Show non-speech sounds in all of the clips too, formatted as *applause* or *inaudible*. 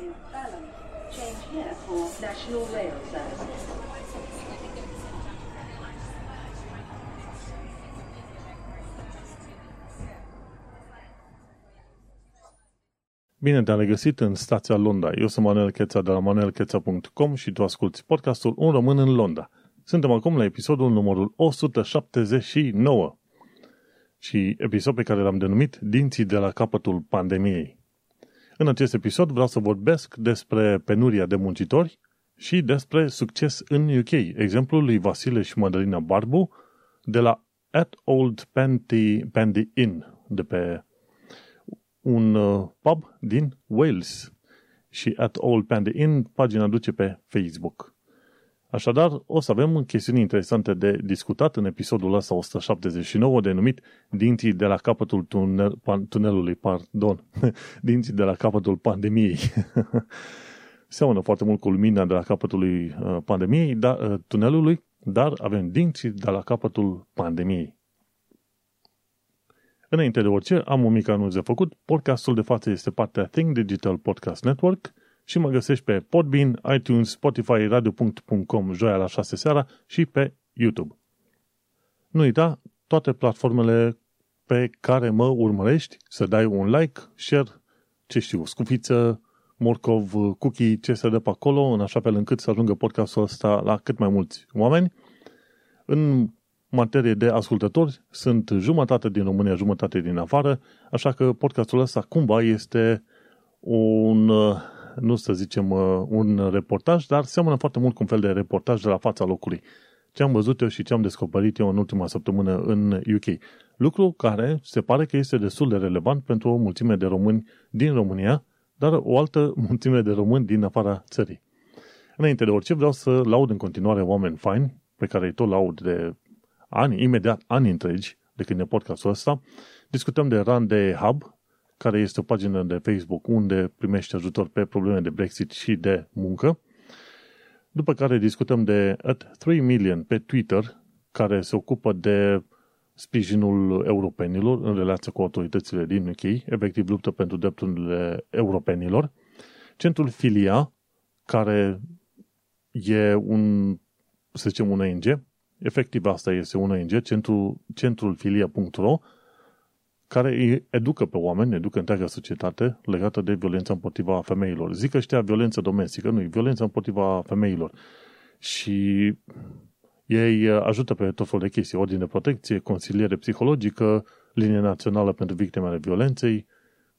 is balance. Change here for National Rail Services. Bine te-am regăsit în stația Londra. Eu sunt Manuel Cheța de la manuelcheța.com și tu asculti podcastul Un Român în Londra. Suntem acum la episodul numărul 179 și episod pe care l-am denumit Dinții de la capătul pandemiei. În acest episod vreau să vorbesc despre penuria de muncitori și despre succes în UK. Exemplul lui Vasile și Madalina Barbu de la At Old Pandy, Pandy Inn de pe un uh, pub din Wales și At Old Pandy Inn pagina duce pe Facebook. Așadar, o să avem chestiuni interesante de discutat în episodul ăsta 179 denumit Dinții de la capătul tunel, pan, tunelului, pardon, *laughs* Dinții de la capătul pandemiei. *laughs* Seamănă foarte mult cu lumina de la capătul uh, pandemiei, da, uh, tunelului, dar avem dinții de la capătul pandemiei. Înainte de orice, am un mic anunț de făcut. Podcastul de față este partea Think Digital Podcast Network și mă găsești pe Podbean, iTunes, Spotify, radio.com, joia la 6 seara și pe YouTube. Nu uita, toate platformele pe care mă urmărești, să dai un like, share, ce știu, scufiță, morcov, cookie, ce se dă pe acolo, în așa fel încât să ajungă podcastul ăsta la cât mai mulți oameni. În materie de ascultători, sunt jumătate din România, jumătate din afară, așa că podcastul ăsta cumva este un, nu să zicem un reportaj, dar seamănă foarte mult cu un fel de reportaj de la fața locului. Ce am văzut eu și ce am descoperit eu în ultima săptămână în UK. Lucru care se pare că este destul de relevant pentru o mulțime de români din România, dar o altă *laughs* mulțime de români din afara țării. Înainte de orice, vreau să laud în continuare oameni faini, pe care îi tot laud de ani, imediat ani întregi, de când e podcastul ăsta, discutăm de Run de Hub, care este o pagină de Facebook unde primește ajutor pe probleme de Brexit și de muncă. După care discutăm de at 3 Million pe Twitter, care se ocupă de sprijinul europenilor în relație cu autoritățile din UK, efectiv luptă pentru drepturile europenilor. Centrul Filia, care e un, să zicem, un ONG, efectiv asta este un ONG, centru, centrulfilia.ro, care îi educă pe oameni, educă întreaga societate legată de violența împotriva femeilor. Zic că știa violență domestică, nu, violența împotriva femeilor. Și ei ajută pe tot felul de chestii, ordine de protecție, consiliere psihologică, linie națională pentru victimele violenței,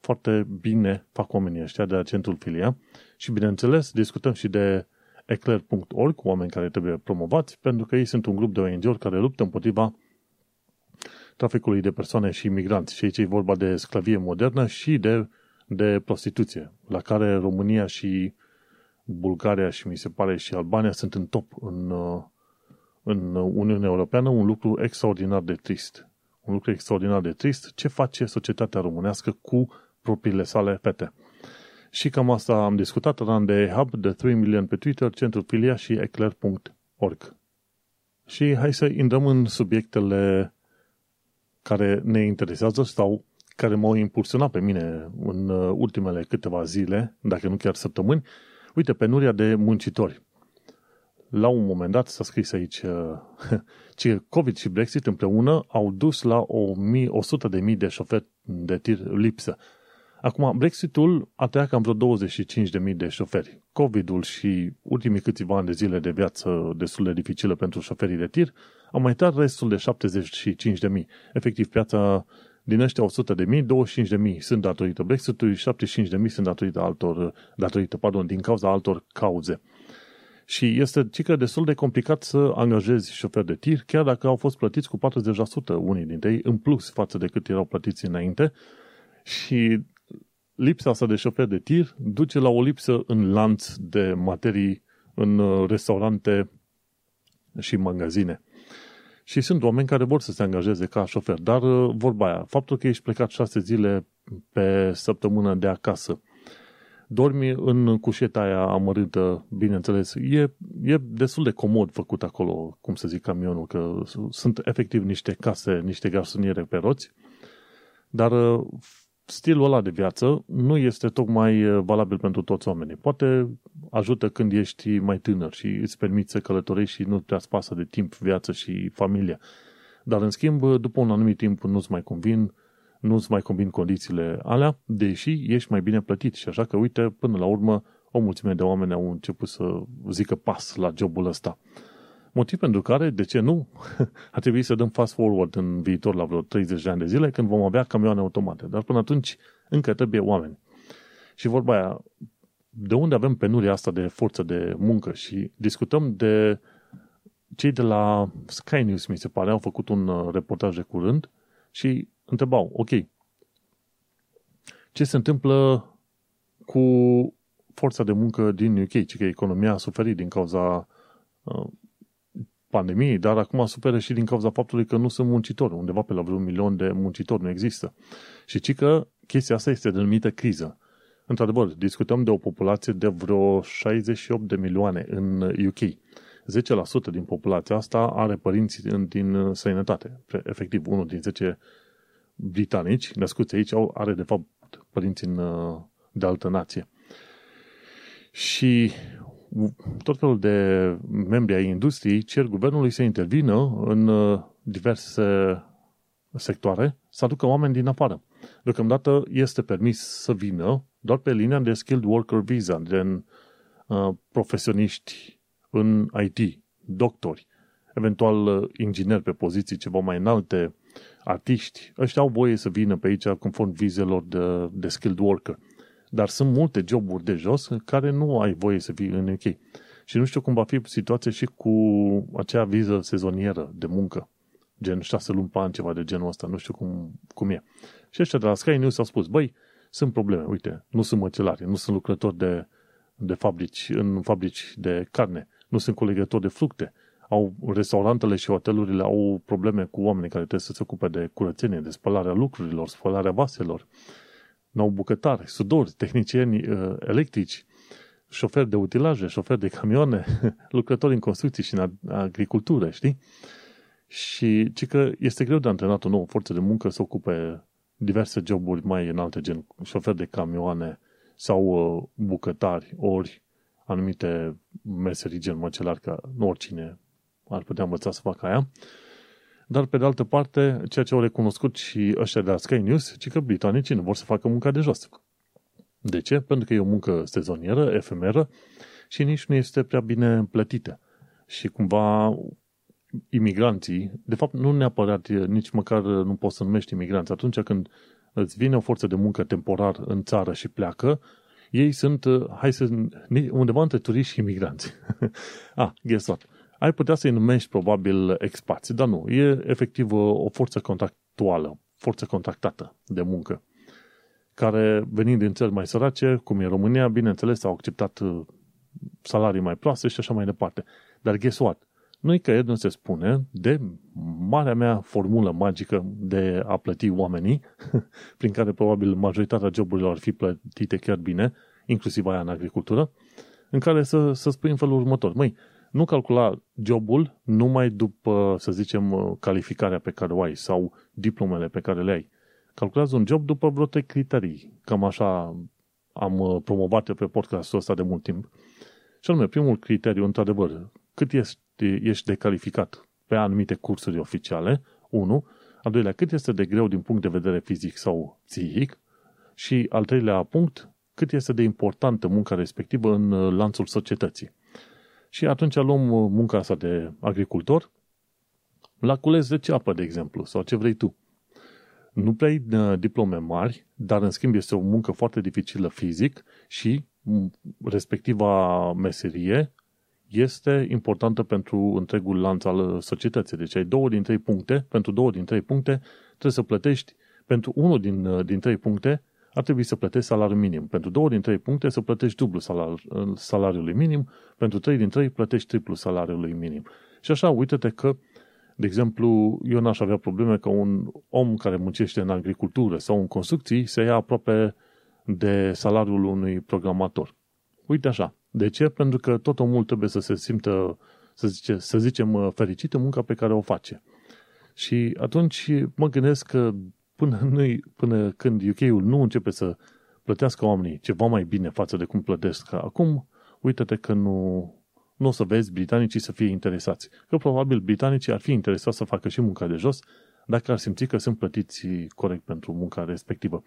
foarte bine fac oamenii ăștia de la Centrul Filia și, bineînțeles, discutăm și de eclair.org, oameni care trebuie promovați, pentru că ei sunt un grup de ONG-uri care luptă împotriva traficului de persoane și imigranți. Și aici e vorba de sclavie modernă și de, de prostituție, la care România și Bulgaria și mi se pare și Albania sunt în top în, în Uniunea Europeană, un lucru extraordinar de trist. Un lucru extraordinar de trist. Ce face societatea românească cu propriile sale fete? Și cam asta am discutat, ran de Hub, de 3 million pe Twitter, Centrul Filia și eclair.org. Și hai să intrăm în subiectele care ne interesează sau care m-au impulsionat pe mine în uh, ultimele câteva zile, dacă nu chiar săptămâni. Uite, penuria de muncitori. La un moment dat s-a scris aici că uh, *laughs* COVID și Brexit împreună au dus la 100.000 de șoferi de tir lipsă. Acum, Brexitul a tăiat cam vreo 25.000 de șoferi. COVID-ul și ultimii câțiva ani de zile de viață destul de dificilă pentru șoferii de tir au mai tăiat restul de 75.000. Efectiv, piața din ăștia 100.000, 25.000 sunt datorită Brexitului, 75.000 sunt datorită altor, datorită, pardon, din cauza altor cauze. Și este cică destul de complicat să angajezi șoferi de tir, chiar dacă au fost plătiți cu 40% unii dintre ei, în plus față de cât erau plătiți înainte. Și lipsa asta de șofer de tir duce la o lipsă în lanț de materii în uh, restaurante și magazine. Și sunt oameni care vor să se angajeze ca șofer, dar uh, vorba aia, faptul că ești plecat șase zile pe săptămână de acasă, dormi în cușeta aia amărâtă, bineînțeles, e, e destul de comod făcut acolo, cum să zic, camionul, că sunt efectiv niște case, niște garsoniere pe roți, dar uh, stilul ăla de viață nu este tocmai valabil pentru toți oamenii. Poate ajută când ești mai tânăr și îți permiți să călătorești și nu te pasă de timp, viață și familie. Dar, în schimb, după un anumit timp nu-ți mai convin, nu-ți mai convin condițiile alea, deși ești mai bine plătit. Și așa că, uite, până la urmă, o mulțime de oameni au început să zică pas la jobul ăsta. Motiv pentru care, de ce nu, *laughs* ar trebui să dăm fast forward în viitor la vreo 30 de ani de zile când vom avea camioane automate. Dar până atunci încă trebuie oameni. Și vorba aia, de unde avem penuria asta de forță de muncă și discutăm de cei de la Sky News, mi se pare, au făcut un uh, reportaj de curând și întrebau, ok, ce se întâmplă cu forța de muncă din UK, ci că economia a suferit din cauza uh, pandemiei, dar acum suferă și din cauza faptului că nu sunt muncitori, undeva pe la vreun milion de muncitori nu există. Și ci că chestia asta este denumită criză. Într-adevăr, discutăm de o populație de vreo 68 de milioane în UK. 10% din populația asta are părinți din sănătate. Efectiv, unul din 10 britanici născuți aici are de fapt părinți în, de altă nație. Și tot felul de membri ai industriei cer guvernului să intervină în uh, diverse sectoare, să aducă oameni din afară. Deocamdată este permis să vină doar pe linia de skilled worker visa, de uh, profesioniști în IT, doctori, eventual uh, ingineri pe poziții ceva mai înalte, artiști. Ăștia au voie să vină pe aici conform vizelor de, de skilled worker. Dar sunt multe joburi de jos care nu ai voie să fii în UK. Și nu știu cum va fi situația și cu acea viză sezonieră de muncă. Gen 6 luni pe an, ceva de genul ăsta. Nu știu cum, cum e. Și ăștia de la Sky News au spus, băi, sunt probleme. Uite, nu sunt măcelari, nu sunt lucrători de, de fabrici, în fabrici de carne, nu sunt colegători de fructe. Au, restaurantele și hotelurile au probleme cu oamenii care trebuie să se ocupe de curățenie, de spălarea lucrurilor, spălarea vaselor nou bucătari, sudori, tehnicieni uh, electrici, șoferi de utilaje, șoferi de camioane, *laughs* lucrători în construcții și în agricultură, știi? Și ci că este greu de antrenat o nouă forță de muncă să ocupe diverse joburi mai înalte, gen șofer de camioane sau uh, bucătari, ori anumite meserii gen măcelar, că nu oricine ar putea învăța să facă aia. Dar, pe de altă parte, ceea ce au recunoscut și ăștia de la Sky News, ci că britanicii nu vor să facă munca de jos. De ce? Pentru că e o muncă sezonieră, efemeră și nici nu este prea bine plătită. Și cumva imigranții, de fapt nu neapărat, nici măcar nu poți să numești imigranți. Atunci când îți vine o forță de muncă temporar în țară și pleacă, ei sunt, hai să, undeva între turiști și imigranți. *laughs* ah, guess what? Ai putea să-i numești probabil expați, dar nu, e efectiv o forță contractuală, forță contractată de muncă, care venind din țări mai sărace, cum e România, bineînțeles, au acceptat uh, salarii mai proaste și așa mai departe. Dar guess what? Nu-i că nu se spune de marea mea formulă magică de a plăti oamenii, *laughs* prin care probabil majoritatea joburilor ar fi plătite chiar bine, inclusiv aia în agricultură, în care să, să spui în felul următor. Măi, nu calcula jobul numai după, să zicem, calificarea pe care o ai sau diplomele pe care le ai. Calculează un job după vreo trei criterii. Cam așa am uh, promovat pe podcastul ăsta de mult timp. Și anume, primul criteriu, într-adevăr, cât ești, ești de calificat pe anumite cursuri oficiale, unu, al doilea, cât este de greu din punct de vedere fizic sau psihic și al treilea punct, cât este de importantă munca respectivă în uh, lanțul societății. Și atunci luăm uh, munca asta de agricultor, la cules de ceapă, de exemplu, sau ce vrei tu. Nu prea ai uh, diplome mari, dar în schimb este o muncă foarte dificilă fizic și mm, respectiva meserie este importantă pentru întregul lanț al uh, societății. Deci ai două din trei puncte, pentru două din trei puncte trebuie să plătești, pentru unul din, din trei puncte ar trebui să plătești salariul minim. Pentru două din trei puncte să plătești dublu salar, salariului minim, pentru trei din trei plătești triplu salariului minim. Și așa, uite-te că, de exemplu, eu n-aș avea probleme că un om care muncește în agricultură sau în construcții să ia aproape de salariul unui programator. Uite așa. De ce? Pentru că tot omul trebuie să se simtă, să, zice, să zicem, fericit în munca pe care o face. Și atunci mă gândesc că până, nu până când UK-ul nu începe să plătească oamenii ceva mai bine față de cum plătesc acum, uite-te că nu, nu o să vezi britanicii să fie interesați. Că probabil britanicii ar fi interesați să facă și munca de jos dacă ar simți că sunt plătiți corect pentru munca respectivă.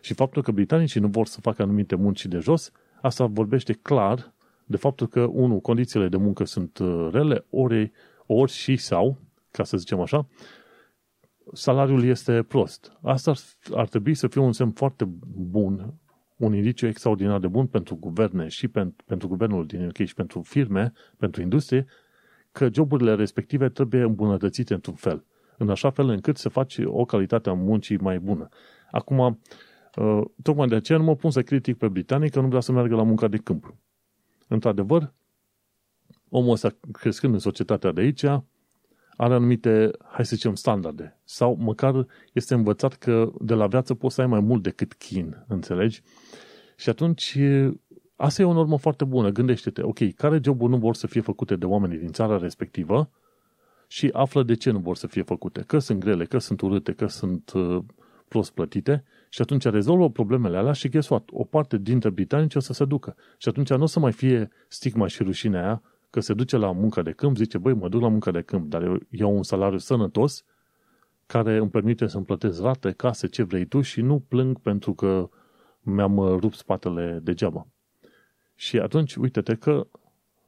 Și faptul că britanicii nu vor să facă anumite munci de jos, asta vorbește clar de faptul că, unul, condițiile de muncă sunt uh, rele, ori, ori și sau, ca să zicem așa, salariul este prost. Asta ar, ar trebui să fie un semn foarte bun, un indiciu extraordinar de bun pentru guverne și pentru, pentru guvernul din UK și pentru firme, pentru industrie, că joburile respective trebuie îmbunătățite într-un fel, în așa fel încât să faci o calitate a muncii mai bună. Acum, uh, tocmai de aceea nu mă pun să critic pe britanic că nu vrea să meargă la munca de câmp. Într-adevăr, omul ăsta crescând în societatea de aici, are anumite, hai să zicem, standarde. Sau măcar este învățat că de la viață poți să ai mai mult decât chin, înțelegi? Și atunci, asta e o normă foarte bună. Gândește-te, ok, care joburi nu vor să fie făcute de oamenii din țara respectivă și află de ce nu vor să fie făcute. Că sunt grele, că sunt urâte, că sunt uh, prost plătite și atunci rezolvă problemele alea și guess what? O parte dintre britanici o să se ducă. Și atunci nu o să mai fie stigma și rușinea aia că se duce la munca de câmp, zice, băi, mă duc la munca de câmp, dar eu iau un salariu sănătos care îmi permite să-mi plătesc rate, case, ce vrei tu și nu plâng pentru că mi-am uh, rupt spatele degeaba. Și atunci, uite-te că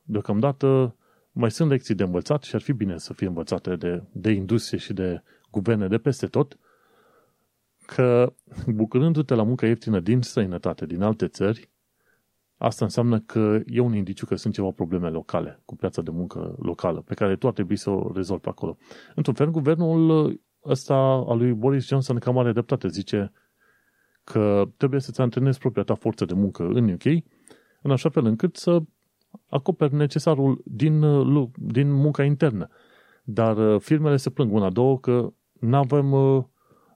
deocamdată mai sunt lecții de învățat și ar fi bine să fie învățate de, de industrie și de guverne de peste tot, că bucurându-te la muncă ieftină din străinătate, din alte țări, asta înseamnă că e un indiciu că sunt ceva probleme locale cu piața de muncă locală, pe care tu ar trebui să o rezolvi acolo. Într-un fel, guvernul ăsta al lui Boris Johnson cam are dreptate, zice că trebuie să-ți antrenezi propria ta forță de muncă în UK, în așa fel încât să acoperi necesarul din, din munca internă. Dar firmele se plâng una, două că nu avem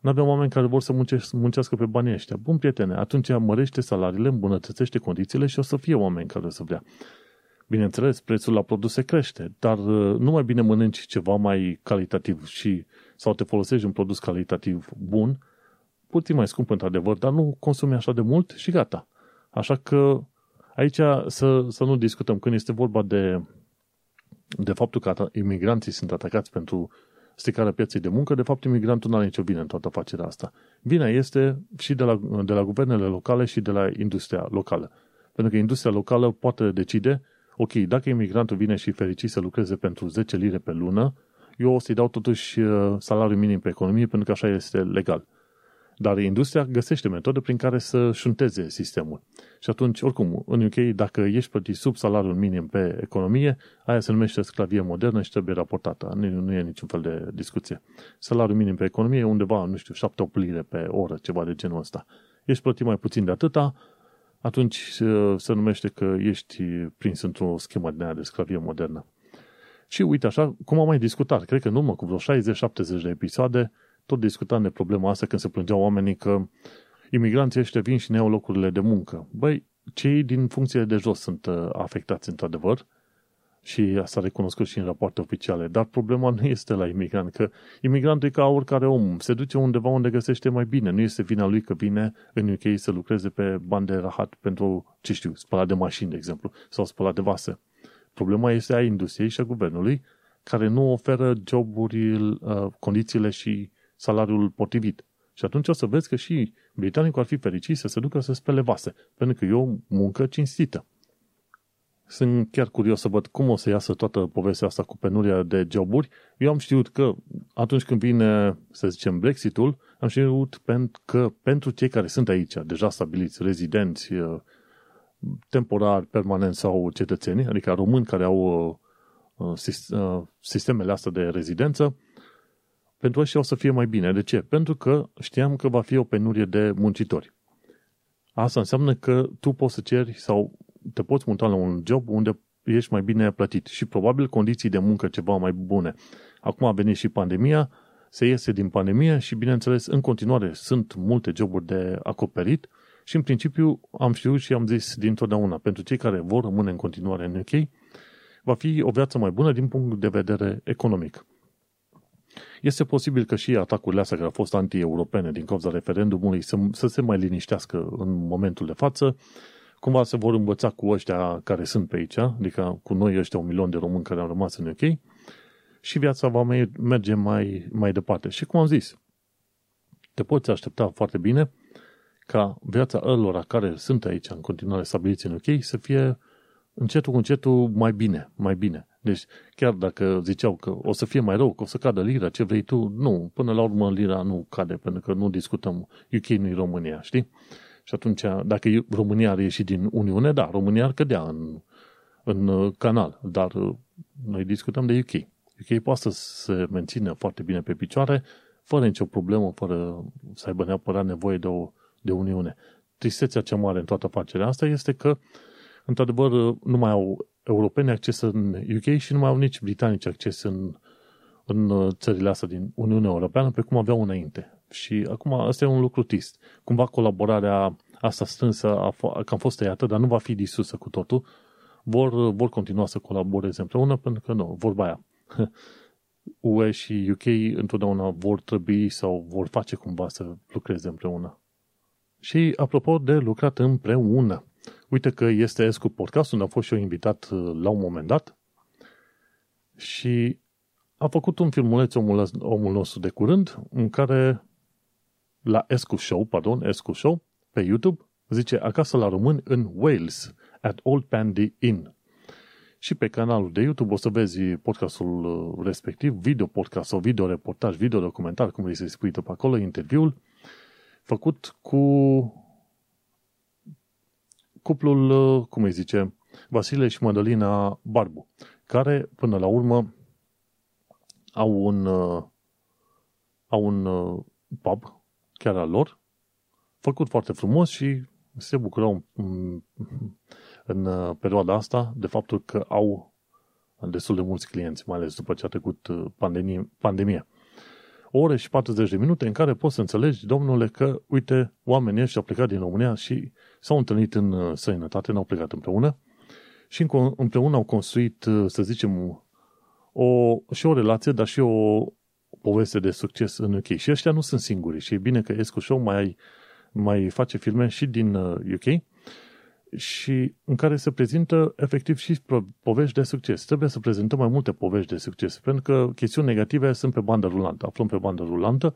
nu avem oameni care vor să muncească, muncească pe banii ăștia. Bun, prietene, atunci mărește salariile, îmbunătățește condițiile și o să fie oameni care o să vrea. Bineînțeles, prețul la produse crește, dar uh, nu mai bine mănânci ceva mai calitativ și sau te folosești un produs calitativ bun, puțin mai scump într-adevăr, dar nu consumi așa de mult și gata. Așa că aici să, să nu discutăm când este vorba de, de faptul că imigranții sunt atacați pentru stricarea pieței de muncă, de fapt imigrantul nu are nicio vină în toată afacerea asta. Vina este și de la, de la guvernele locale și de la industria locală. Pentru că industria locală poate decide, ok, dacă imigrantul vine și fericit să lucreze pentru 10 lire pe lună, eu o să-i dau totuși uh, salariul minim pe economie pentru că așa este legal. Dar industria găsește metode prin care să șunteze sistemul. Și atunci, oricum, în UK, dacă ești plătit sub salariul minim pe economie, aia se numește sclavie modernă și trebuie raportată. Nu, nu e niciun fel de discuție. Salariul minim pe economie e undeva, nu știu, 7-8 lire pe oră, ceva de genul ăsta. Ești plătit mai puțin de atâta, atunci uh, se numește că ești prins într-o schemă de de sclavie modernă. Și uite așa, cum am mai discutat, cred că în urmă cu vreo 60-70 de episoade, tot discutam de problema asta când se plângeau oamenii că imigranții ăștia vin și ne iau locurile de muncă. Băi, cei din funcțiile de jos sunt uh, afectați într-adevăr și asta recunoscut și în rapoarte oficiale, dar problema nu este la imigrant, că imigrantul e ca oricare om, se duce undeva unde găsește mai bine, nu este vina lui că vine în UK să lucreze pe bani de rahat pentru, ce știu, spălat de mașini, de exemplu, sau spălat de vase. Problema este a industriei și a guvernului, care nu oferă joburi, uh, condițiile și salariul potrivit. Și atunci o să vezi că și britanicul ar fi fericit să se ducă să spele vase, pentru că e o muncă cinstită. Sunt chiar curios să văd cum o să iasă toată povestea asta cu penuria de joburi. Eu am știut că atunci când vine, să zicem, Brexitul, am știut că pentru cei care sunt aici, deja stabiliți, rezidenți, uh, temporar, permanent sau cetățeni, adică români care au uh, uh, sistemele astea de rezidență, pentru ăștia o să fie mai bine. De ce? Pentru că știam că va fi o penurie de muncitori. Asta înseamnă că tu poți să ceri sau te poți muta la un job unde ești mai bine plătit și probabil condiții de muncă ceva mai bune. Acum a venit și pandemia, se iese din pandemie și, bineînțeles, în continuare sunt multe joburi de acoperit și, în principiu, am știut și am zis dintotdeauna, pentru cei care vor rămâne în continuare în UK, va fi o viață mai bună din punct de vedere economic. Este posibil că și atacurile astea care au fost anti-europene din cauza referendumului să, să se mai liniștească în momentul de față, cumva se vor învăța cu ăștia care sunt pe aici, adică cu noi ăștia un milion de români care au rămas în UK și viața va mai merge mai, mai departe. Și cum am zis, te poți aștepta foarte bine ca viața ălora care sunt aici în continuare stabiliți în UK să fie încetul cu încetul mai bine, mai bine. Deci chiar dacă ziceau că o să fie mai rău, că o să cadă lira, ce vrei tu, nu, până la urmă lira nu cade, pentru că nu discutăm, UK nu e România, știi? Și atunci, dacă România ar ieși din Uniune, da, România ar cădea în, în uh, canal, dar uh, noi discutăm de UK. UK poate să se mențină foarte bine pe picioare, fără nicio problemă, fără să aibă neapărat nevoie de o de Uniune. Tristețea cea mare în toată afacerea asta este că, într-adevăr, nu mai au europeni acces în UK și nu mai au nici britanici acces în, în țările astea din Uniunea Europeană, pe cum aveau înainte. Și acum asta e un lucru trist. Cumva colaborarea asta strânsă a, f- cam fost tăiată, dar nu va fi disusă cu totul. Vor, vor continua să colaboreze împreună, pentru că nu, vorba aia. *laughs* UE și UK întotdeauna vor trebui sau vor face cumva să lucreze împreună. Și apropo de lucrat împreună, uite că este Escu Podcast, unde a fost și eu invitat uh, la un moment dat și a făcut un filmuleț omul, omul nostru de curând, în care la Escu Show, pardon, Escu Show, pe YouTube, zice Acasă la români în Wales, at Old Pandy Inn. Și pe canalul de YouTube o să vezi podcastul uh, respectiv, video podcast sau video reportaj, video documentar, cum vrei să-i spui pe acolo, interviul, făcut cu cuplul, uh, cum îi zice, Vasile și Madalina Barbu, care până la urmă au un, uh, au un uh, pub chiar al lor, făcut foarte frumos și se bucurau în, în perioada asta de faptul că au destul de mulți clienți, mai ales după ce a trecut pandemie. pandemie o oră și 40 de minute în care poți să înțelegi, domnule, că, uite, oamenii ăștia au plecat din România și s-au întâlnit în uh, sănătate, n-au plecat împreună. Și împreună au construit, uh, să zicem, o, și o relație, dar și o poveste de succes în UK. Și ăștia nu sunt singuri. Și e bine că Escu Show mai, mai face filme și din UK uh, și în care se prezintă efectiv și povești de succes. Trebuie să prezentăm mai multe povești de succes, pentru că chestiuni negative sunt pe bandă rulantă, aflăm pe bandă rulantă,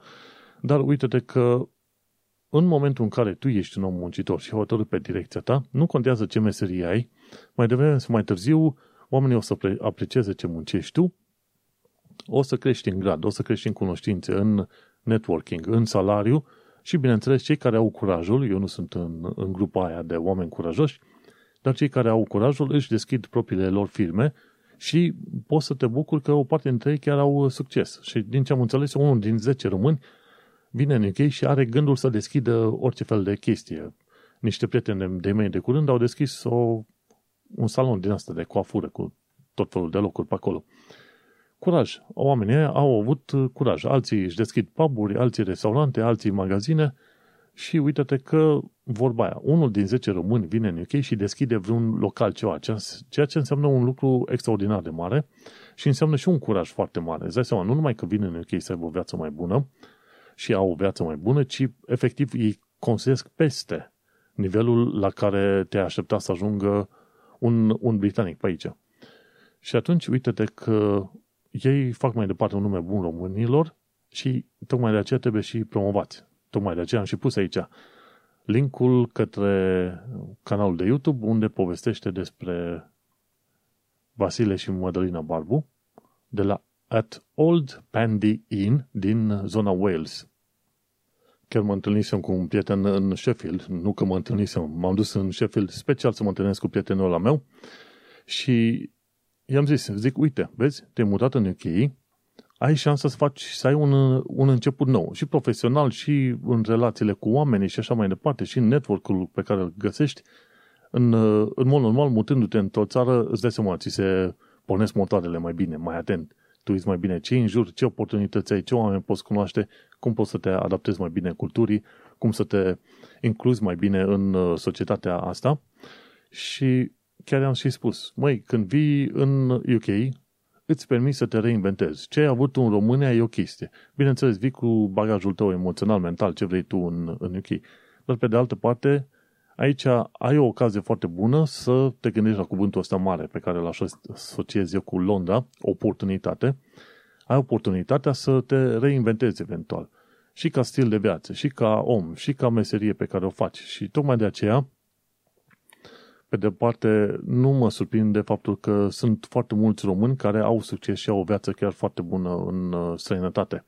dar uite-te că în momentul în care tu ești un om muncitor și hotărât pe direcția ta, nu contează ce meserie ai, mai devreme sau mai târziu oamenii o să aprecieze ce muncești tu, o să crești în grad, o să crești în cunoștințe, în networking, în salariu și, bineînțeles, cei care au curajul, eu nu sunt în, în grupa aia de oameni curajoși, dar cei care au curajul își deschid propriile lor firme și poți să te bucuri că o parte dintre ei chiar au succes. Și din ce am înțeles, unul din 10 români vine în UK și are gândul să deschidă orice fel de chestie. Niște prieteni de mei de curând au deschis o, un salon din asta de coafură cu tot felul de locuri pe acolo curaj. Oamenii au avut uh, curaj. Alții își deschid puburi, alții restaurante, alții magazine și uite-te că vorba aia, unul din 10 români vine în UK și deschide vreun local ceva, ceea ce înseamnă un lucru extraordinar de mare și înseamnă și un curaj foarte mare. Îți dai seama, nu numai că vine în UK să aibă o viață mai bună și au o viață mai bună, ci efectiv ei construiesc peste nivelul la care te aștepta să ajungă un, un britanic pe aici. Și atunci, uite-te că ei fac mai departe un nume bun românilor și tocmai de aceea trebuie și promovați. Tocmai de aceea am și pus aici linkul către canalul de YouTube unde povestește despre Vasile și Madalina Barbu de la At Old Pandy Inn din zona Wales. Chiar mă întâlnisem cu un prieten în Sheffield, nu că mă întâlnisem, m-am dus în Sheffield special să mă întâlnesc cu prietenul ăla meu și i-am zis, zic, uite, vezi, te-ai mutat în UK, ai șansa să faci, să ai un, un început nou, și profesional, și în relațiile cu oamenii și așa mai departe, și în network-ul pe care îl găsești, în, în mod normal, mutându-te într-o țară, îți dai seama, ți se pornesc motoarele mai bine, mai atent. Tu ești mai bine ce în jur, ce oportunități ai, ce oameni poți cunoaște, cum poți să te adaptezi mai bine culturii, cum să te incluzi mai bine în uh, societatea asta. Și chiar am și spus, măi, când vii în UK, îți permiți să te reinventezi. Ce ai avut în România e o chestie. Bineînțeles, vii cu bagajul tău emoțional, mental, ce vrei tu în, în UK. Dar pe de altă parte, aici ai o ocazie foarte bună să te gândești la cuvântul ăsta mare pe care îl asociez eu cu Londra, oportunitate. Ai oportunitatea să te reinventezi eventual. Și ca stil de viață, și ca om, și ca meserie pe care o faci. Și tocmai de aceea, pe de parte, nu mă surprinde faptul că sunt foarte mulți români care au succes și au o viață chiar foarte bună în uh, străinătate.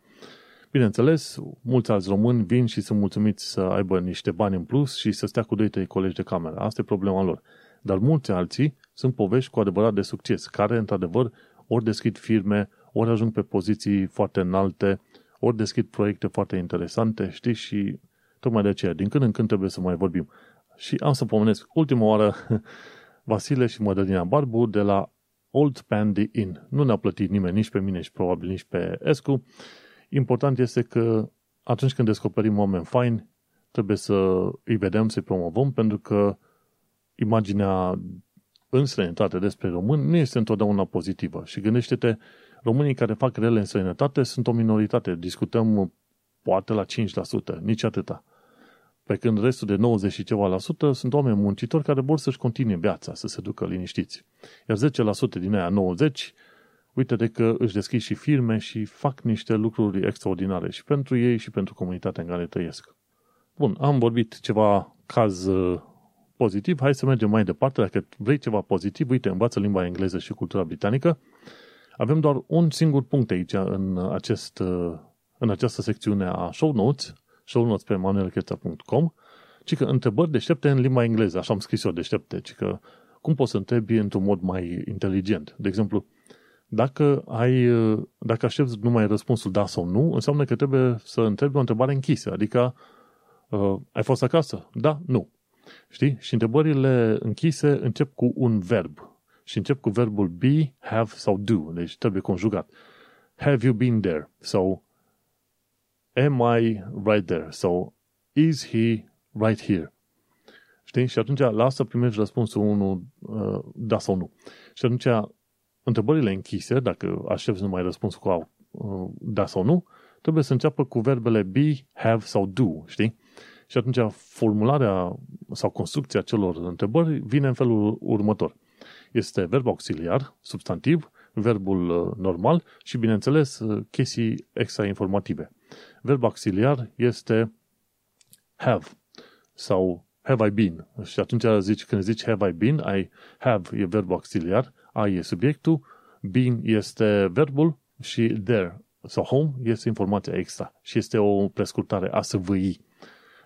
Bineînțeles, mulți alți români vin și sunt mulțumiți să aibă niște bani în plus și să stea cu 2-3 colegi de cameră. Asta e problema lor. Dar mulți alții sunt povești cu adevărat de succes, care, într-adevăr, ori deschid firme, ori ajung pe poziții foarte înalte, ori deschid proiecte foarte interesante, știi, și tocmai de aceea, din când în când trebuie să mai vorbim. Și am să pomenesc ultima oară *laughs* Vasile și Mădălina Barbu de la Old Pandy Inn. Nu ne-a plătit nimeni, nici pe mine și probabil nici pe Escu. Important este că atunci când descoperim oameni faini, trebuie să îi vedem, să-i promovăm, pentru că imaginea în străinătate despre români nu este întotdeauna pozitivă. Și gândește-te, românii care fac rele în străinătate sunt o minoritate. Discutăm poate la 5%, nici atâta. Pe când restul de 90 și ceva la sută sunt oameni muncitori care vor să-și continue viața, să se ducă liniștiți. Iar 10% din aia 90, uite de că își deschid și firme și fac niște lucruri extraordinare și pentru ei și pentru comunitatea în care trăiesc. Bun, am vorbit ceva caz uh, pozitiv, hai să mergem mai departe. Dacă vrei ceva pozitiv, uite, învață limba engleză și cultura britanică. Avem doar un singur punct aici în, acest, uh, în această secțiune a show notes, show notes pe manuelcheța.com, ci că întrebări deștepte în limba engleză, așa am scris eu deștepte, ci că cum poți să întrebi într-un mod mai inteligent. De exemplu, dacă, ai, dacă aștepți numai răspunsul da sau nu, înseamnă că trebuie să întrebi o întrebare închisă, adică uh, ai fost acasă? Da? Nu. Știi? Și întrebările închise încep cu un verb. Și încep cu verbul be, have sau do. Deci trebuie conjugat. Have you been there? Sau am I right there? So, is he right here? Știi? Și atunci la asta primești răspunsul unul uh, da sau nu. Și atunci întrebările închise, dacă aștepți numai răspunsul cu uh, da sau nu, trebuie să înceapă cu verbele be, have sau do, știi? Și atunci formularea sau construcția celor întrebări vine în felul următor. Este verb auxiliar, substantiv, verbul uh, normal și, bineînțeles, uh, chestii extra informative. Verb auxiliar este have sau have I been. Și atunci zici, când zici have I been, I have e verbul auxiliar, I e subiectul, been este verbul și there sau home este informația extra și este o prescurtare a să văi.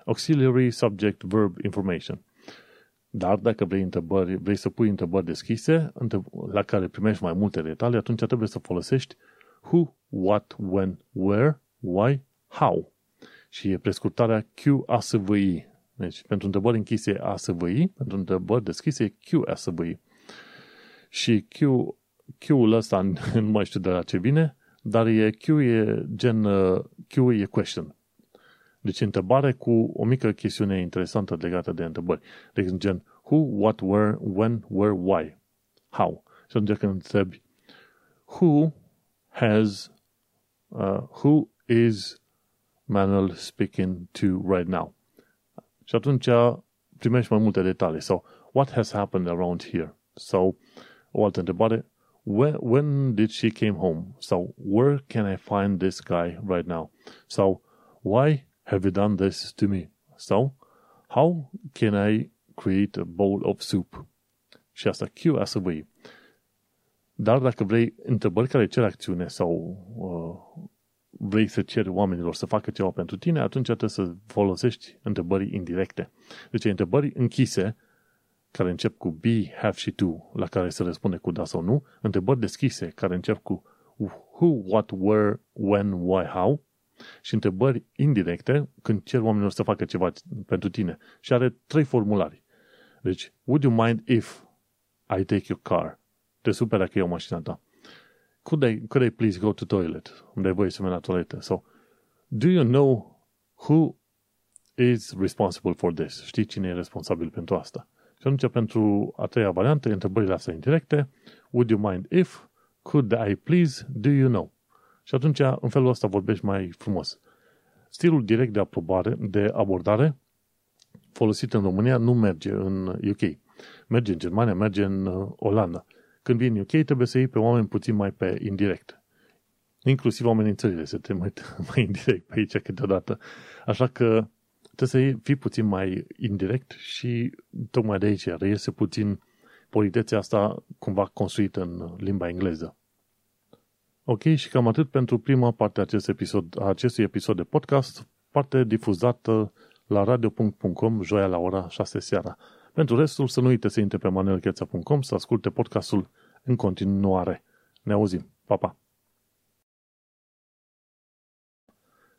Auxiliary Subject Verb Information. Dar dacă vrei, întrebări, vrei să pui întrebări deschise la care primești mai multe detalii, atunci trebuie să folosești who, what, when, where, why, how. Și e prescurtarea QASVI. Deci, pentru întrebări închise ASVI, pentru întrebări deschise QASVI. Și Q, Q-ul ăsta *laughs* nu mai știu de la ce vine, dar e Q e gen, uh, Q e question. Deci întrebare cu o mică chestiune interesantă legată de întrebări. De exemplu, gen who, what, where, when, where, why, how. Și atunci când întrebi who has, uh, who is Manuel speaking to right now. Și atunci primești mai multe detalii. So, what has happened around here? So, o altă întrebare, when, when did she came home? So, where can I find this guy right now? So, why have you done this to me? So, how can I create a bowl of soup? Și asta Q să văi. Dar dacă vrei întrebări care cer acțiune sau uh, vrei să ceri oamenilor să facă ceva pentru tine, atunci trebuie să folosești întrebări indirecte. Deci întrebări închise, care încep cu be, have și to, la care se răspunde cu da sau nu, întrebări deschise, care încep cu who, what, where, when, why, how, și întrebări indirecte când cer oamenilor să facă ceva pentru tine. Și are trei formulari. Deci, would you mind if I take your car? Te supera că iau mașina ta could I, could I please go to toilet? Unde ai voie să merg la toaletă. So, do you know who is responsible for this? Știi cine e responsabil pentru asta? Și atunci, pentru a treia variantă, întrebările astea indirecte, would you mind if Could I please, do you know? Și atunci, în felul ăsta, vorbești mai frumos. Stilul direct de aprobare, de abordare, folosit în România, nu merge în UK. Merge în Germania, merge în uh, Olanda. Când vii în UK, trebuie să iei pe oameni puțin mai pe indirect. Inclusiv oamenii în țările se te mai, *laughs* mai indirect pe aici câteodată. Așa că trebuie să fii puțin mai indirect și tocmai de aici reiese puțin politețea asta cumva construită în limba engleză. Ok, și cam atât pentru prima parte a acestui episod, a acestui episod de podcast, parte difuzată la radio.com joia la ora 6 seara. Pentru restul, să nu uite să intre pe manuelcheța.com să asculte podcastul în continuare. Ne auzim. Pa, pa!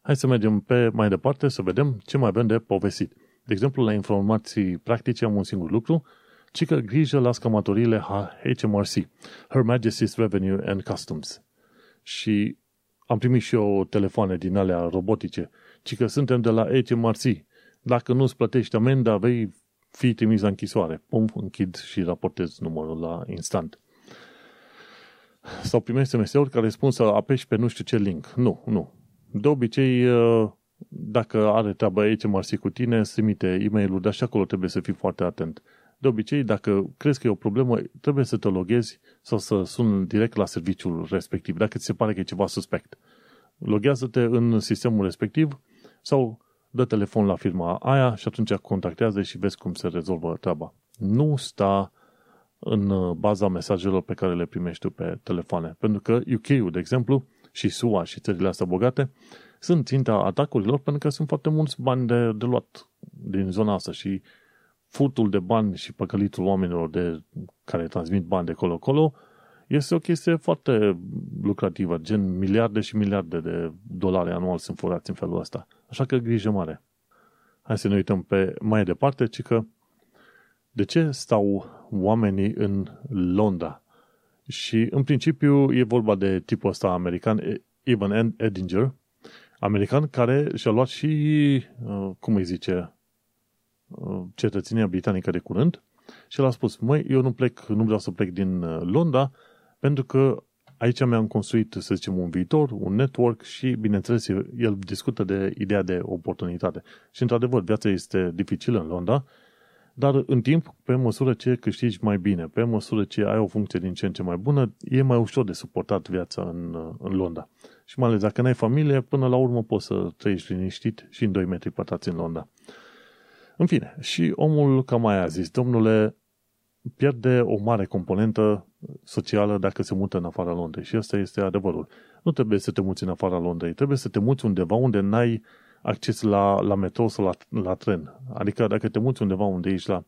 Hai să mergem pe mai departe să vedem ce mai avem de povestit. De exemplu, la informații practice am un singur lucru, ci că grijă la scamatoriile HMRC, Her Majesty's Revenue and Customs. Și am primit și eu telefoane din alea robotice, ci că suntem de la HMRC. Dacă nu-ți plătești amenda, vei fi trimis la închisoare. Pum, închid și raportez numărul la instant. Sau primești SMS-uri care spun să apeși pe nu știu ce link. Nu, nu. De obicei, uh, dacă are treaba aici marsi cu tine, se emite e mail dar și acolo trebuie să fii foarte atent. De obicei, dacă crezi că e o problemă, trebuie să te loghezi sau să suni direct la serviciul respectiv, dacă ți se pare că e ceva suspect. Loghează-te în sistemul respectiv sau dă telefon la firma aia și atunci contactează și vezi cum se rezolvă treaba. Nu sta în baza mesajelor pe care le primești tu pe telefoane. Pentru că UK-ul, de exemplu, și SUA și țările astea bogate, sunt ținta atacurilor pentru că sunt foarte mulți bani de, de luat din zona asta și furtul de bani și păcălitul oamenilor de, care transmit bani de colo-colo este o chestie foarte lucrativă, gen miliarde și miliarde de dolari anual sunt furați în felul ăsta. Așa că grijă mare. Hai să ne uităm pe mai departe, ci că de ce stau oamenii în Londra? Și în principiu e vorba de tipul ăsta american, Evan Edinger, american care și-a luat și, uh, cum îi zice, uh, cetățenia britanică de curând și el a spus, măi, eu nu plec, nu vreau să plec din uh, Londra pentru că aici mi-am construit, să zicem, un viitor, un network și, bineînțeles, el discută de ideea de oportunitate. Și, într-adevăr, viața este dificilă în Londra, dar în timp, pe măsură ce câștigi mai bine, pe măsură ce ai o funcție din ce în ce mai bună, e mai ușor de suportat viața în, în Londra. Și mai ales dacă n-ai familie, până la urmă poți să trăiești liniștit și în 2 metri pătrați în Londra. În fine, și omul cam mai a zis, domnule, pierde o mare componentă socială dacă se mută în afara Londrei. Și asta este adevărul. Nu trebuie să te muți în afara Londrei, trebuie să te muți undeva unde n-ai acces la, la metrou sau la, la tren. Adică dacă te muți undeva unde ești la,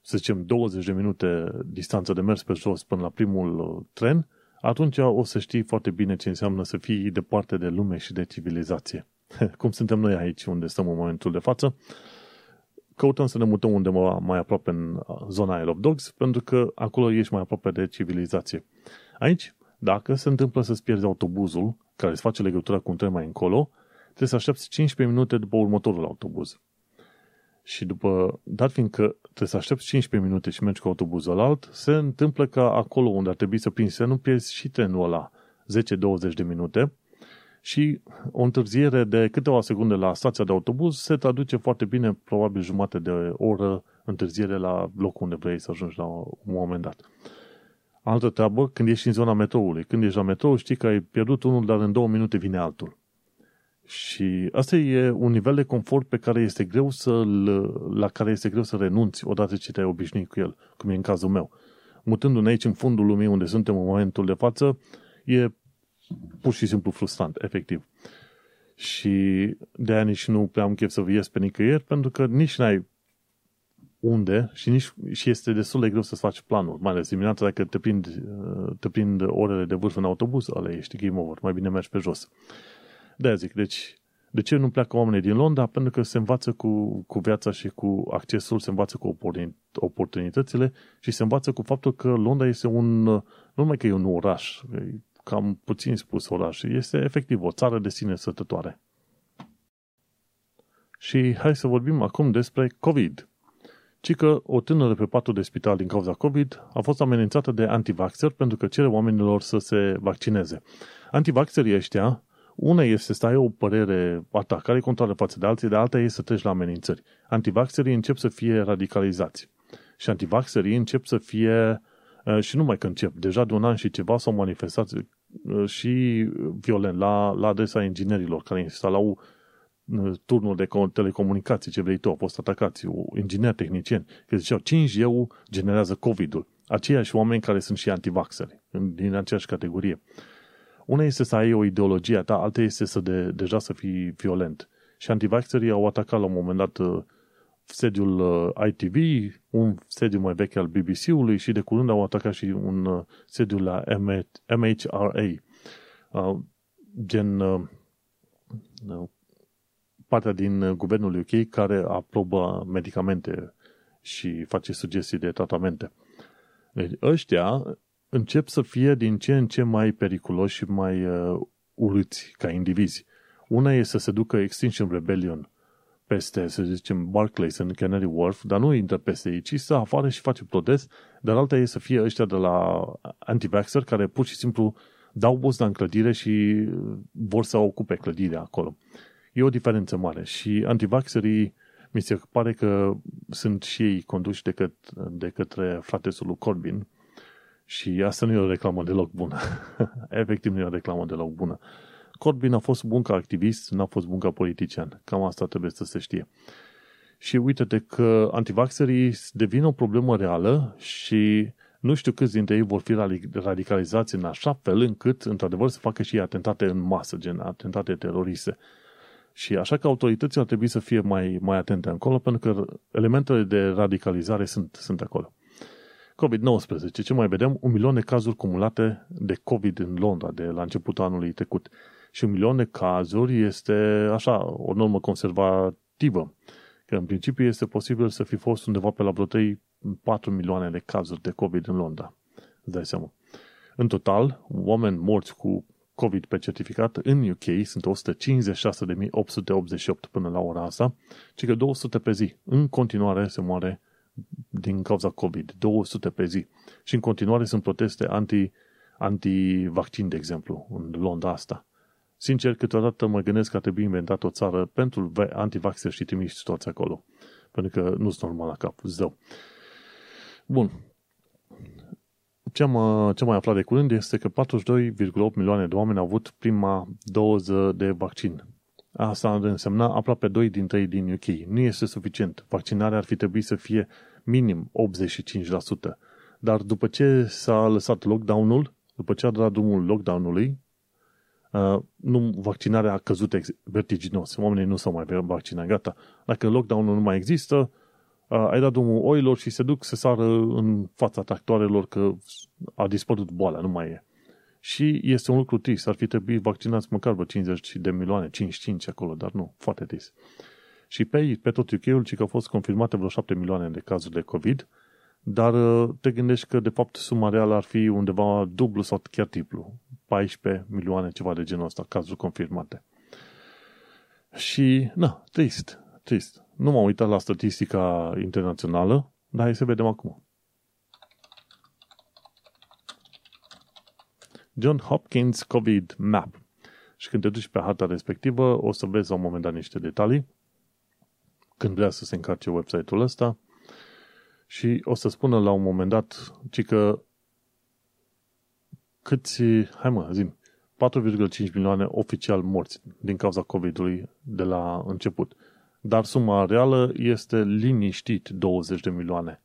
să zicem, 20 de minute distanță de mers pe jos până la primul uh, tren, atunci o să știi foarte bine ce înseamnă să fii departe de lume și de civilizație. *laughs* Cum suntem noi aici unde stăm în momentul de față, căutăm să ne mutăm undeva mai aproape în uh, zona Isle of Dogs, pentru că acolo ești mai aproape de civilizație. Aici, dacă se întâmplă să-ți pierzi autobuzul, care îți face legătura cu un tren mai încolo, trebuie să aștepți 15 minute după următorul autobuz. Și după, dat fiind că trebuie să aștepți 15 minute și mergi cu autobuzul alt, se întâmplă că acolo unde ar trebui să prinzi nu pierzi și trenul ăla 10-20 de minute și o întârziere de câteva secunde la stația de autobuz se traduce foarte bine, probabil jumate de oră întârziere la locul unde vrei să ajungi la un moment dat. Altă treabă, când ești în zona metroului. Când ești la metrou, știi că ai pierdut unul, dar în două minute vine altul. Și asta e un nivel de confort pe care este greu să la care este greu să renunți odată ce te-ai obișnuit cu el, cum e în cazul meu. Mutându-ne aici în fundul lumii unde suntem în momentul de față, e pur și simplu frustrant, efectiv. Și de aia nici nu prea am chef să ies pe nicăieri, pentru că nici n-ai unde și, nici, și este destul de greu să-ți faci planul, mai ales dimineața dacă te prind, te prind orele de vârf în autobuz, ale ești game over, mai bine mergi pe jos de zic, deci, de ce nu pleacă oamenii din Londra? Pentru că se învață cu, cu viața și cu accesul, se învață cu oportunitățile și se învață cu faptul că Londra este un, nu numai că e un oraș, e cam puțin spus oraș, este efectiv o țară de sine sătătoare. Și hai să vorbim acum despre COVID. ci că o tânără pe patul de spital din cauza COVID a fost amenințată de antivaxer pentru că cere oamenilor să se vaccineze. Antivaxerii ăștia, una este să ai o părere a ta care controală față de alții, de alta este să treci la amenințări. Antivaxerii încep să fie radicalizați. Și antivaxerii încep să fie, uh, și nu mai că încep, deja de un an și ceva s-au manifestat uh, și violent la, la adresa inginerilor care instalau turnul de telecomunicații, ce vrei tu, au fost atacați, ingineri tehnicieni, că ziceau 5G generează COVID-ul. Aceiași oameni care sunt și antivaxeri, din aceeași categorie. Una este să ai o ideologie a ta, alta este să de, deja să fii violent. Și antivaxerii au atacat la un moment dat uh, sediul uh, ITV, un sediu mai vechi al BBC-ului și de curând au atacat și un uh, sediu la MHRA, gen partea din uh, guvernul UK care aprobă medicamente și face sugestii de tratamente. Deci ăștia încep să fie din ce în ce mai periculoși și mai uh, urâți ca indivizi. Una e să se ducă Extinction Rebellion peste, să zicem, Barclays în Canary Wharf, dar nu intră peste ei, ci să afară și face protest, dar alta e să fie ăștia de la anti care pur și simplu dau buzna în clădire și vor să ocupe clădirea acolo. E o diferență mare și antivaxerii mi se pare că sunt și ei conduși de, căt, de către fratesul lui Corbyn și asta nu e o reclamă deloc bună. *laughs* Efectiv nu e o reclamă deloc bună. Corbyn a fost bun ca activist, n-a fost bun ca politician. Cam asta trebuie să se știe. Și uite-te că antivaxerii devin o problemă reală și nu știu câți dintre ei vor fi radicalizați în așa fel încât, într-adevăr, să facă și atentate în masă, gen atentate teroriste. Și așa că autoritățile ar trebui să fie mai, mai atente acolo, pentru că elementele de radicalizare sunt, sunt acolo. COVID-19. Ce mai vedem? Un milion de cazuri cumulate de COVID în Londra de la începutul anului trecut. Și un milion de cazuri este așa, o normă conservativă. Că în principiu este posibil să fi fost undeva pe la vreo 3, 4 milioane de cazuri de COVID în Londra. Îți dai seama. În total, oameni morți cu COVID pe certificat în UK sunt 156.888 până la ora asta, ci că 200 pe zi. În continuare se moare din cauza COVID. 200 pe zi. Și în continuare sunt proteste anti, anti-vaccin, de exemplu, în Londra asta. Sincer, câteodată mă gândesc că ar trebui inventat o țară pentru antivaxeri și trimiși toți acolo. Pentru că nu sunt normal la cap, zău. Bun, ce am, ce am mai aflat de curând este că 42,8 milioane de oameni au avut prima doză de vaccin. Asta ar însemna aproape 2 din 3 din UK. Nu este suficient. Vaccinarea ar fi trebuit să fie minim 85%. Dar după ce s-a lăsat lockdown-ul, după ce a dat drumul lockdown-ului, uh, nu, vaccinarea a căzut vertiginos. Oamenii nu s-au mai vaccinat. Gata. Dacă lockdown-ul nu mai există, ai dat drumul oilor și se duc să sară în fața tractoarelor că a dispărut boala, nu mai e. Și este un lucru trist, ar fi trebuit vaccinați măcar vreo 50 de milioane, 55 acolo, dar nu, foarte trist. Și pe, pe tot UK-ul, ci că au fost confirmate vreo 7 milioane de cazuri de COVID, dar uh, te gândești că de fapt suma reală ar fi undeva dublu sau chiar triplu, 14 milioane, ceva de genul ăsta, cazuri confirmate. Și, na, trist, trist. Nu m-am uitat la statistica internațională, dar hai să vedem acum. John Hopkins COVID Map. Și când te duci pe harta respectivă, o să vezi la un moment dat niște detalii, când vrea să se încarce website-ul ăsta, și o să spună la un moment dat, ci că câți, hai mă, zim, 4,5 milioane oficial morți din cauza COVID-ului de la început dar suma reală este liniștit 20 de milioane.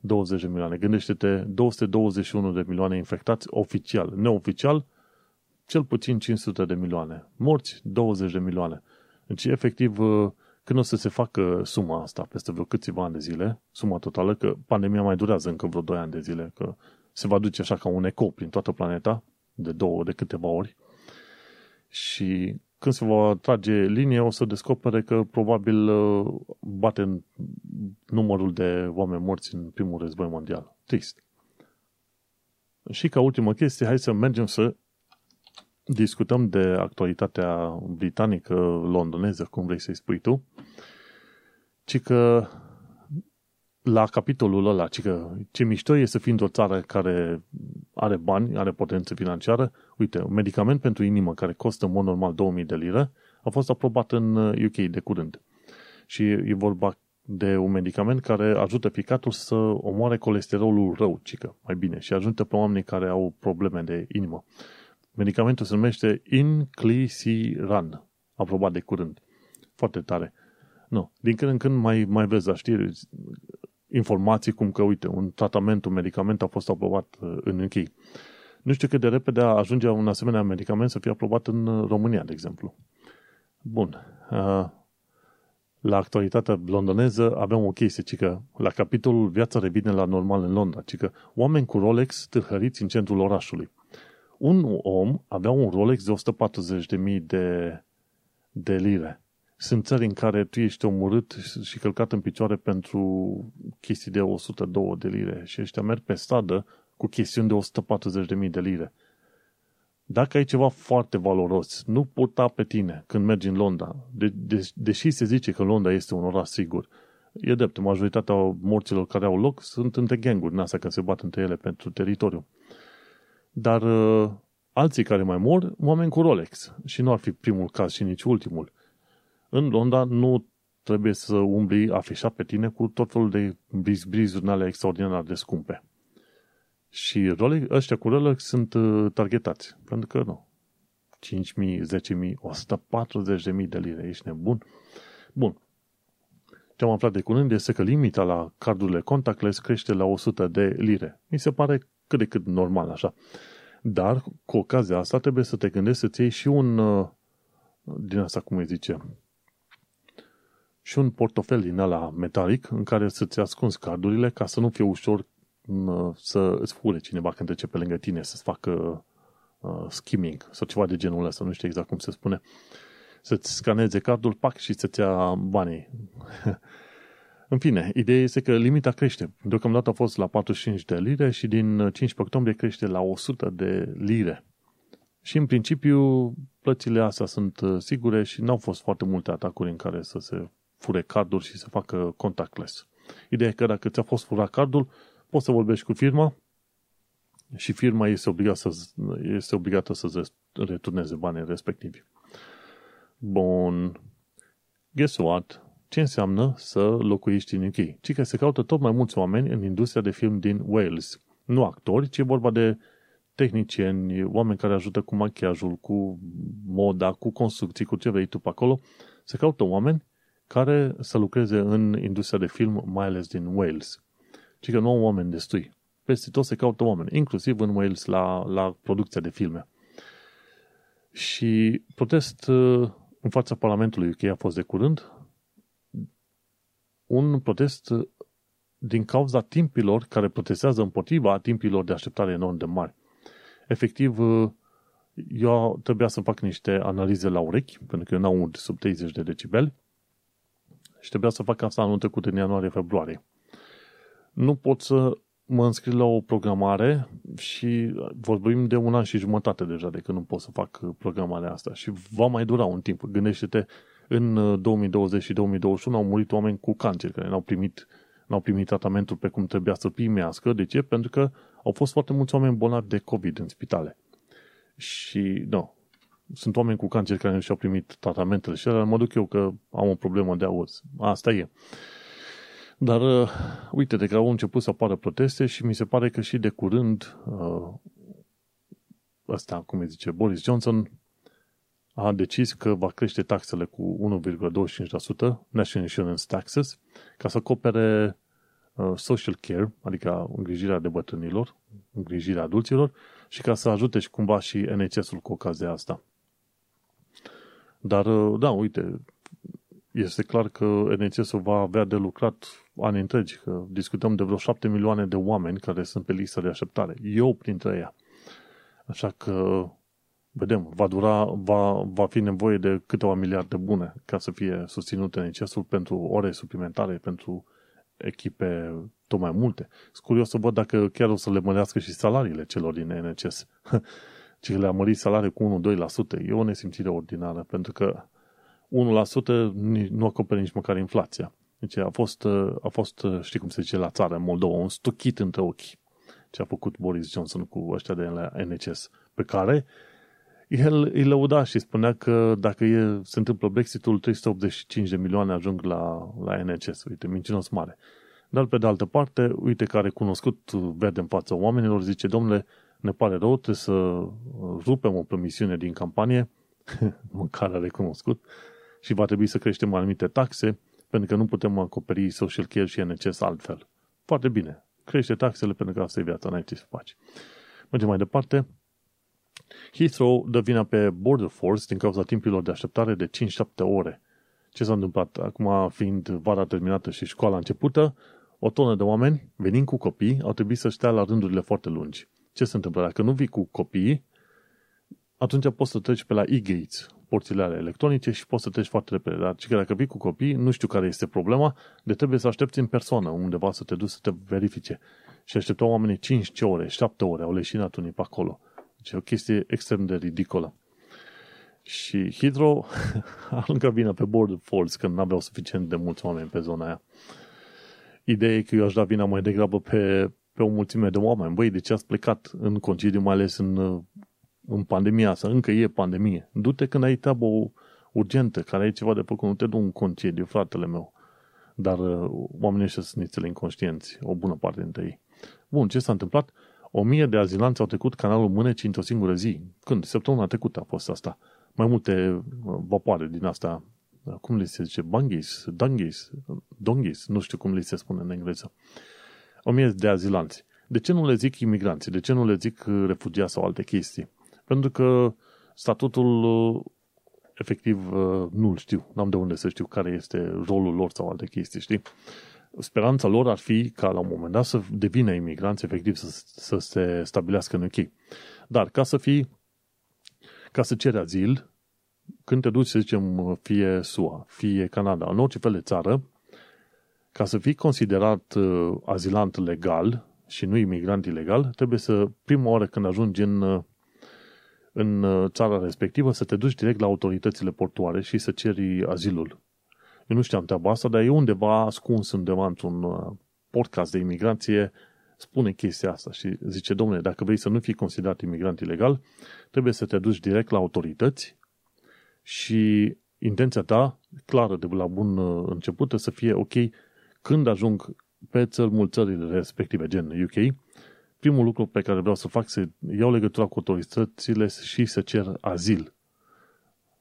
20 de milioane. Gândește-te, 221 de milioane infectați oficial. Neoficial, cel puțin 500 de milioane. Morți, 20 de milioane. Deci, efectiv, uh, când o să se facă suma asta peste vreo câțiva ani de zile, suma totală, că pandemia mai durează încă vreo 2 ani de zile, că se va duce așa ca un ecou prin toată planeta, de două, de câteva ori, și când se va trage linie, o să descopere că probabil uh, bate numărul de oameni morți în primul război mondial. Trist. Și ca ultimă chestie, hai să mergem să discutăm de actualitatea britanică, londoneză, cum vrei să-i spui tu, ci că la capitolul ăla, ci că ce mișto e să fii într-o țară care are bani, are potență financiară. Uite, un medicament pentru inimă care costă în mod normal 2000 de lire a fost aprobat în UK de curând. Și e vorba de un medicament care ajută ficatul să omoare colesterolul rău, cică, mai bine, și ajută pe oamenii care au probleme de inimă. Medicamentul se numește Inclisiran, aprobat de curând. Foarte tare. Nu. Din când în când mai, mai vezi la știri informații cum că, uite, un tratament, un medicament a fost aprobat uh, în UK. Nu știu cât de repede ajunge un asemenea medicament să fie aprobat în uh, România, de exemplu. Bun. Uh, la actualitatea londoneză aveam o chestie, ci că la capitolul Viața revine la normal în Londra, ci că oameni cu Rolex târhăriți în centrul orașului. Un om avea un Rolex de 140.000 de, de lire. Sunt țări în care tu ești omorât și călcat în picioare pentru chestii de 102 de lire și ăștia merg pe stradă cu chestiuni de 140.000 de lire. Dacă ai ceva foarte valoros, nu putea pe tine când mergi în Londra, de, de, deși se zice că Londra este un oraș sigur, e drept, majoritatea morților care au loc sunt între ganguri, în când se bat între ele pentru teritoriu. Dar uh, alții care mai mor, oameni cu Rolex. Și nu ar fi primul caz și nici ultimul. În Londra nu trebuie să umbli afișat pe tine cu tot felul de briz-brizuri alea extraordinar de scumpe. Și Rolex, ăștia cu Rolex sunt uh, targetați. Pentru că nu. 5.000, 10.000, 140.000 de lire. Ești nebun? Bun. Ce am aflat de curând este că limita la cardurile contactless crește la 100 de lire. Mi se pare cât de cât normal așa. Dar, cu ocazia asta, trebuie să te gândești să-ți iei și un, uh, din asta cum îi zice, și un portofel din ăla metalic în care să-ți ascunzi cardurile ca să nu fie ușor uh, să îți fure cineva când trece pe lângă tine, să-ți facă uh, skimming sau ceva de genul ăsta, nu știu exact cum se spune. Să-ți scaneze cardul, pac, și să-ți ia banii. *laughs* În fine, ideea este că limita crește. Deocamdată a fost la 45 de lire și din 15 octombrie crește la 100 de lire. Și în principiu plățile astea sunt uh, sigure și n-au fost foarte multe atacuri în care să se fure carduri și să facă contactless. Ideea e că dacă ți-a fost furat cardul, poți să vorbești cu firma și firma este, obligat să, este obligată să returneze banii respectivi. Bun. Guess what? Ce înseamnă să locuiești în UK? Ci că se caută tot mai mulți oameni în industria de film din Wales. Nu actori, ci e vorba de tehnicieni, oameni care ajută cu machiajul, cu moda, cu construcții, cu ce vrei tu pe acolo. Se caută oameni care să lucreze în industria de film, mai ales din Wales. Ci că nu au oameni destui. Peste tot se caută oameni, inclusiv în Wales la, la producția de filme. Și protest uh, în fața Parlamentului UK a fost de curând un protest uh, din cauza timpilor care protestează împotriva timpilor de așteptare enorm de mari. Efectiv, uh, eu trebuia să fac niște analize la urechi, pentru că eu n-am sub 30 de decibeli, și trebuia să fac asta anul trecut în ianuarie-februarie. Nu pot să mă înscriu la o programare și vorbim de un an și jumătate deja de când nu pot să fac programarea asta și va mai dura un timp. Gândește-te, în 2020 uh, și 2021 au murit oameni cu cancer care n-au primit, n-au primit tratamentul pe cum trebuia să primească. De ce? Pentru că au fost foarte mulți oameni bolnavi de COVID în spitale. Și, nu, sunt oameni cu cancer care nu și-au primit tratamentele și mă duc eu că am o problemă de auz. Asta e. Dar uh, uite, de că au început să apară proteste și mi se pare că și de curând uh, ăsta, cum îi zice, Boris Johnson a decis că va crește taxele cu 1,25%, National Insurance Taxes, ca să acopere uh, social care, adică îngrijirea de bătrânilor, îngrijirea adulților, și ca să ajute și cumva și NHS-ul cu ocazia asta. Dar, uh, da, uite, este clar că NHS-ul va avea de lucrat ani întregi, că discutăm de vreo 7 milioane de oameni care sunt pe lista de așteptare. Eu printre ea. Așa că, vedem, va dura, va, va fi nevoie de câteva miliarde bune ca să fie susținut NHS-ul pentru ore suplimentare, pentru echipe tot mai multe. Sunt curios să văd dacă chiar o să le mărească și salariile celor din NHS. *laughs* ci le-a mărit salariul cu 1-2%. E o nesimțire ordinară, pentru că 1% nu acoperă nici măcar inflația. Deci a fost, a fost, știi cum se zice la țară, în Moldova, un stuchit între ochi ce a făcut Boris Johnson cu ăștia de la NHS, pe care el îi lăuda și spunea că dacă e, se întâmplă Brexitul, 385 de milioane ajung la, la NHS. Uite, mincinos mare. Dar pe de altă parte, uite care cunoscut vede în fața oamenilor, zice, domnule, ne pare rău, trebuie să rupem o promisiune din campanie, *laughs* măcar a recunoscut, și va trebui să creștem anumite taxe, pentru că nu putem acoperi social care și NHS altfel. Foarte bine. Crește taxele pentru că asta e viața, n-ai ce să faci. Mergem mai departe. Heathrow dă vina pe Border Force din cauza timpilor de așteptare de 5-7 ore. Ce s-a întâmplat? Acum, fiind vara terminată și școala începută, o tonă de oameni, venind cu copii, au trebuit să stea la rândurile foarte lungi. Ce se întâmplă? Dacă nu vii cu copii, atunci poți să treci pe la e-gates, porțile ale electronice și poți să treci foarte repede. Dar că dacă vii cu copii, nu știu care este problema, de trebuie să aștepți în persoană, undeva să te duci să te verifice. Și așteptau oamenii 5 ore, 7 ore, au leșinat unii pe acolo. Deci e o chestie extrem de ridicolă. Și Hydro *laughs* aruncă vina pe Border Force când n-aveau suficient de mulți oameni pe zona aia. Ideea e că eu aș da vina mai degrabă pe, pe o mulțime de oameni. Băi, de ce ați plecat în concediu, mai ales în, în pandemia asta? Încă e pandemie. Du-te când ai treabă urgentă, care ai ceva de făcut. Nu te du în concediu, fratele meu. Dar uh, oamenii ăștia sunt nițele inconștienți, o bună parte dintre ei. Bun, ce s-a întâmplat? O mie de azilanți au trecut canalul Mânecii într-o singură zi. Când? Săptămâna trecută a fost asta. Mai multe uh, vapoare din asta, uh, cum le se zice, bangis, dangis, dongis, nu știu cum le se spune în engleză. O mie de azilanți. De ce nu le zic imigranți? De ce nu le zic uh, refugiați sau alte chestii? Pentru că statutul efectiv nu-l știu. N-am de unde să știu care este rolul lor sau alte chestii, știi? Speranța lor ar fi ca la un moment dat să devină imigranți, efectiv să, să se stabilească în UK. Dar ca să fii, ca să ceri azil, când te duci, să zicem, fie SUA, fie Canada, în orice fel de țară, ca să fii considerat uh, azilant legal și nu imigrant ilegal, trebuie să, prima oară când ajungi în, uh, în uh, țara respectivă, să te duci direct la autoritățile portoare și să ceri azilul. Eu nu știam treaba asta, dar e undeva ascuns undeva într-un uh, podcast de imigrație spune chestia asta și zice, domnule, dacă vrei să nu fii considerat imigrant ilegal, trebuie să te duci direct la autorități și intenția ta, clară de la bun uh, început, să fie ok, când ajung pe țări, țările respective, gen UK, primul lucru pe care vreau să fac să iau legătura cu autoritățile și să cer azil.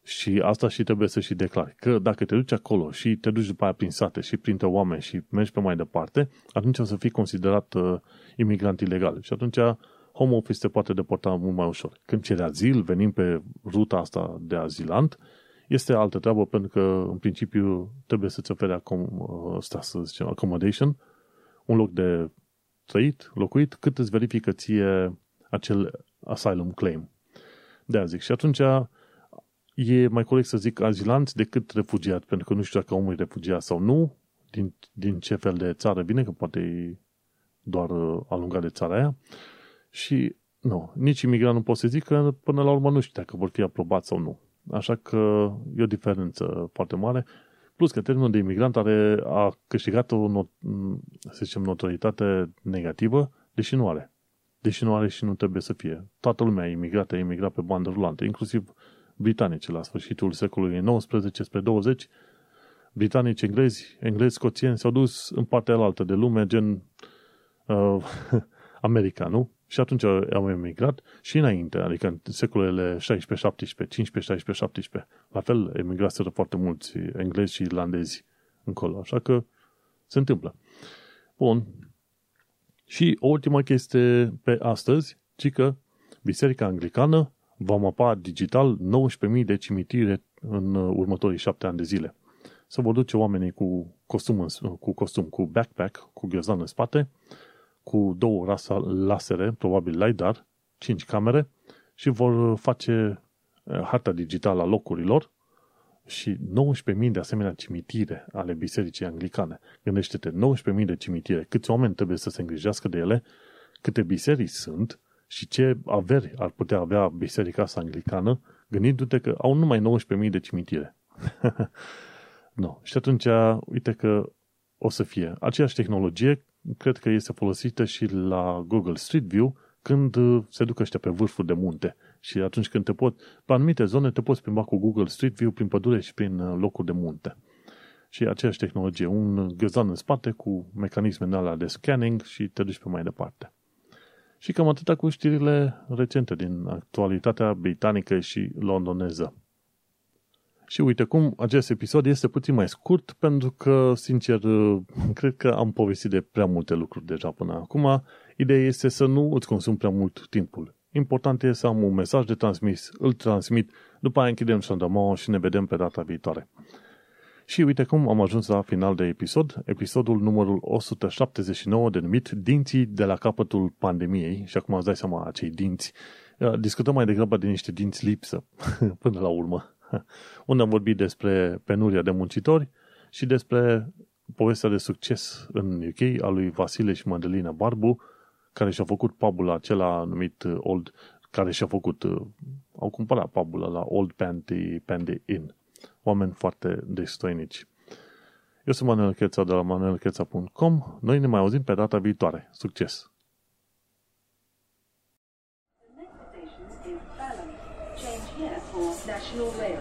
Și asta și trebuie să și declari. Că dacă te duci acolo și te duci după aia prin sate și printre oameni și mergi pe mai departe, atunci o să fii considerat uh, imigrant ilegal. Și atunci home office te poate deporta mult mai ușor. Când ceri azil, venim pe ruta asta de azilant, este altă treabă pentru că, în principiu, trebuie să-ți ofere acum, asta uh, să zicem, accommodation, un loc de trăit, locuit, cât îți verifică ție acel asylum claim. De a zic. Și atunci e mai corect să zic azilant decât refugiat, pentru că nu știu dacă omul e refugiat sau nu, din, din ce fel de țară vine, că poate e doar uh, alungat de țara aia. Și nu, nici imigrant nu pot să zic că până la urmă nu știu dacă vor fi aprobați sau nu. Așa că e o diferență foarte mare. Plus că termenul de imigrant are, a câștigat o, not, să zicem, notoritate negativă, deși nu are. Deși nu are și nu trebuie să fie. Toată lumea e imigrat, a imigrat pe bandă rulantă, inclusiv britanice la sfârșitul secolului XIX spre 20, britanici, englezi, englezi, scoțieni s-au dus în partea alaltă de lume, gen uh, *laughs* America, nu? Și atunci au emigrat și înainte, adică în secolele 16-17, 15-16-17. La fel, emigraseră foarte mulți englezi și irlandezi încolo, așa că se întâmplă. Bun. Și o ultimă chestie pe astăzi, ci că Biserica Anglicană va mapa digital 19.000 de cimitire în uh, următorii șapte ani de zile. Să vor duce oamenii cu costum, cu costum, cu backpack, cu ghiozdan în spate, cu două rasa lasere, probabil LiDAR, 5 camere și vor face uh, harta digitală a locurilor și 19.000 de asemenea cimitire ale bisericii anglicane. Gândește-te, 19.000 de cimitire. Câți oameni trebuie să se îngrijească de ele? Câte biserici sunt? Și ce averi ar putea avea biserica asta anglicană, gândindu-te că au numai 19.000 de cimitire. *laughs* no. Și atunci, uite că o să fie. Aceeași tehnologie cred că este folosită și la Google Street View când uh, se duc ăștia pe vârful de munte. Și atunci când te pot, pe anumite zone te poți plimba cu Google Street View prin pădure și prin uh, locuri de munte. Și aceeași tehnologie, un găzan în spate cu mecanisme alea de scanning și te duci pe mai departe. Și cam atâta cu știrile recente din actualitatea britanică și londoneză. Și uite cum acest episod este puțin mai scurt, pentru că, sincer, cred că am povestit de prea multe lucruri deja până acum. Ideea este să nu îți consum prea mult timpul. Important este să am un mesaj de transmis, îl transmit, după aia închidem sondamon și ne vedem pe data viitoare. Și uite cum am ajuns la final de episod, episodul numărul 179 denumit Dinții de la capătul pandemiei și acum îți dai seama acei dinți. Discutăm mai degrabă de niște dinți lipsă *laughs* până la urmă. *laughs* unde am vorbit despre penuria de muncitori și despre povestea de succes în UK a lui Vasile și Madalina Barbu, care și-a făcut pubul acela numit uh, Old, care și-a făcut, uh, au cumpărat pubul la Old Pandy, Pandy Inn. Oameni foarte destoinici. Eu sunt Manuel Cheța de la manuelcheța.com. Noi ne mai auzim pe data viitoare. Succes! Change here for National Rail Service.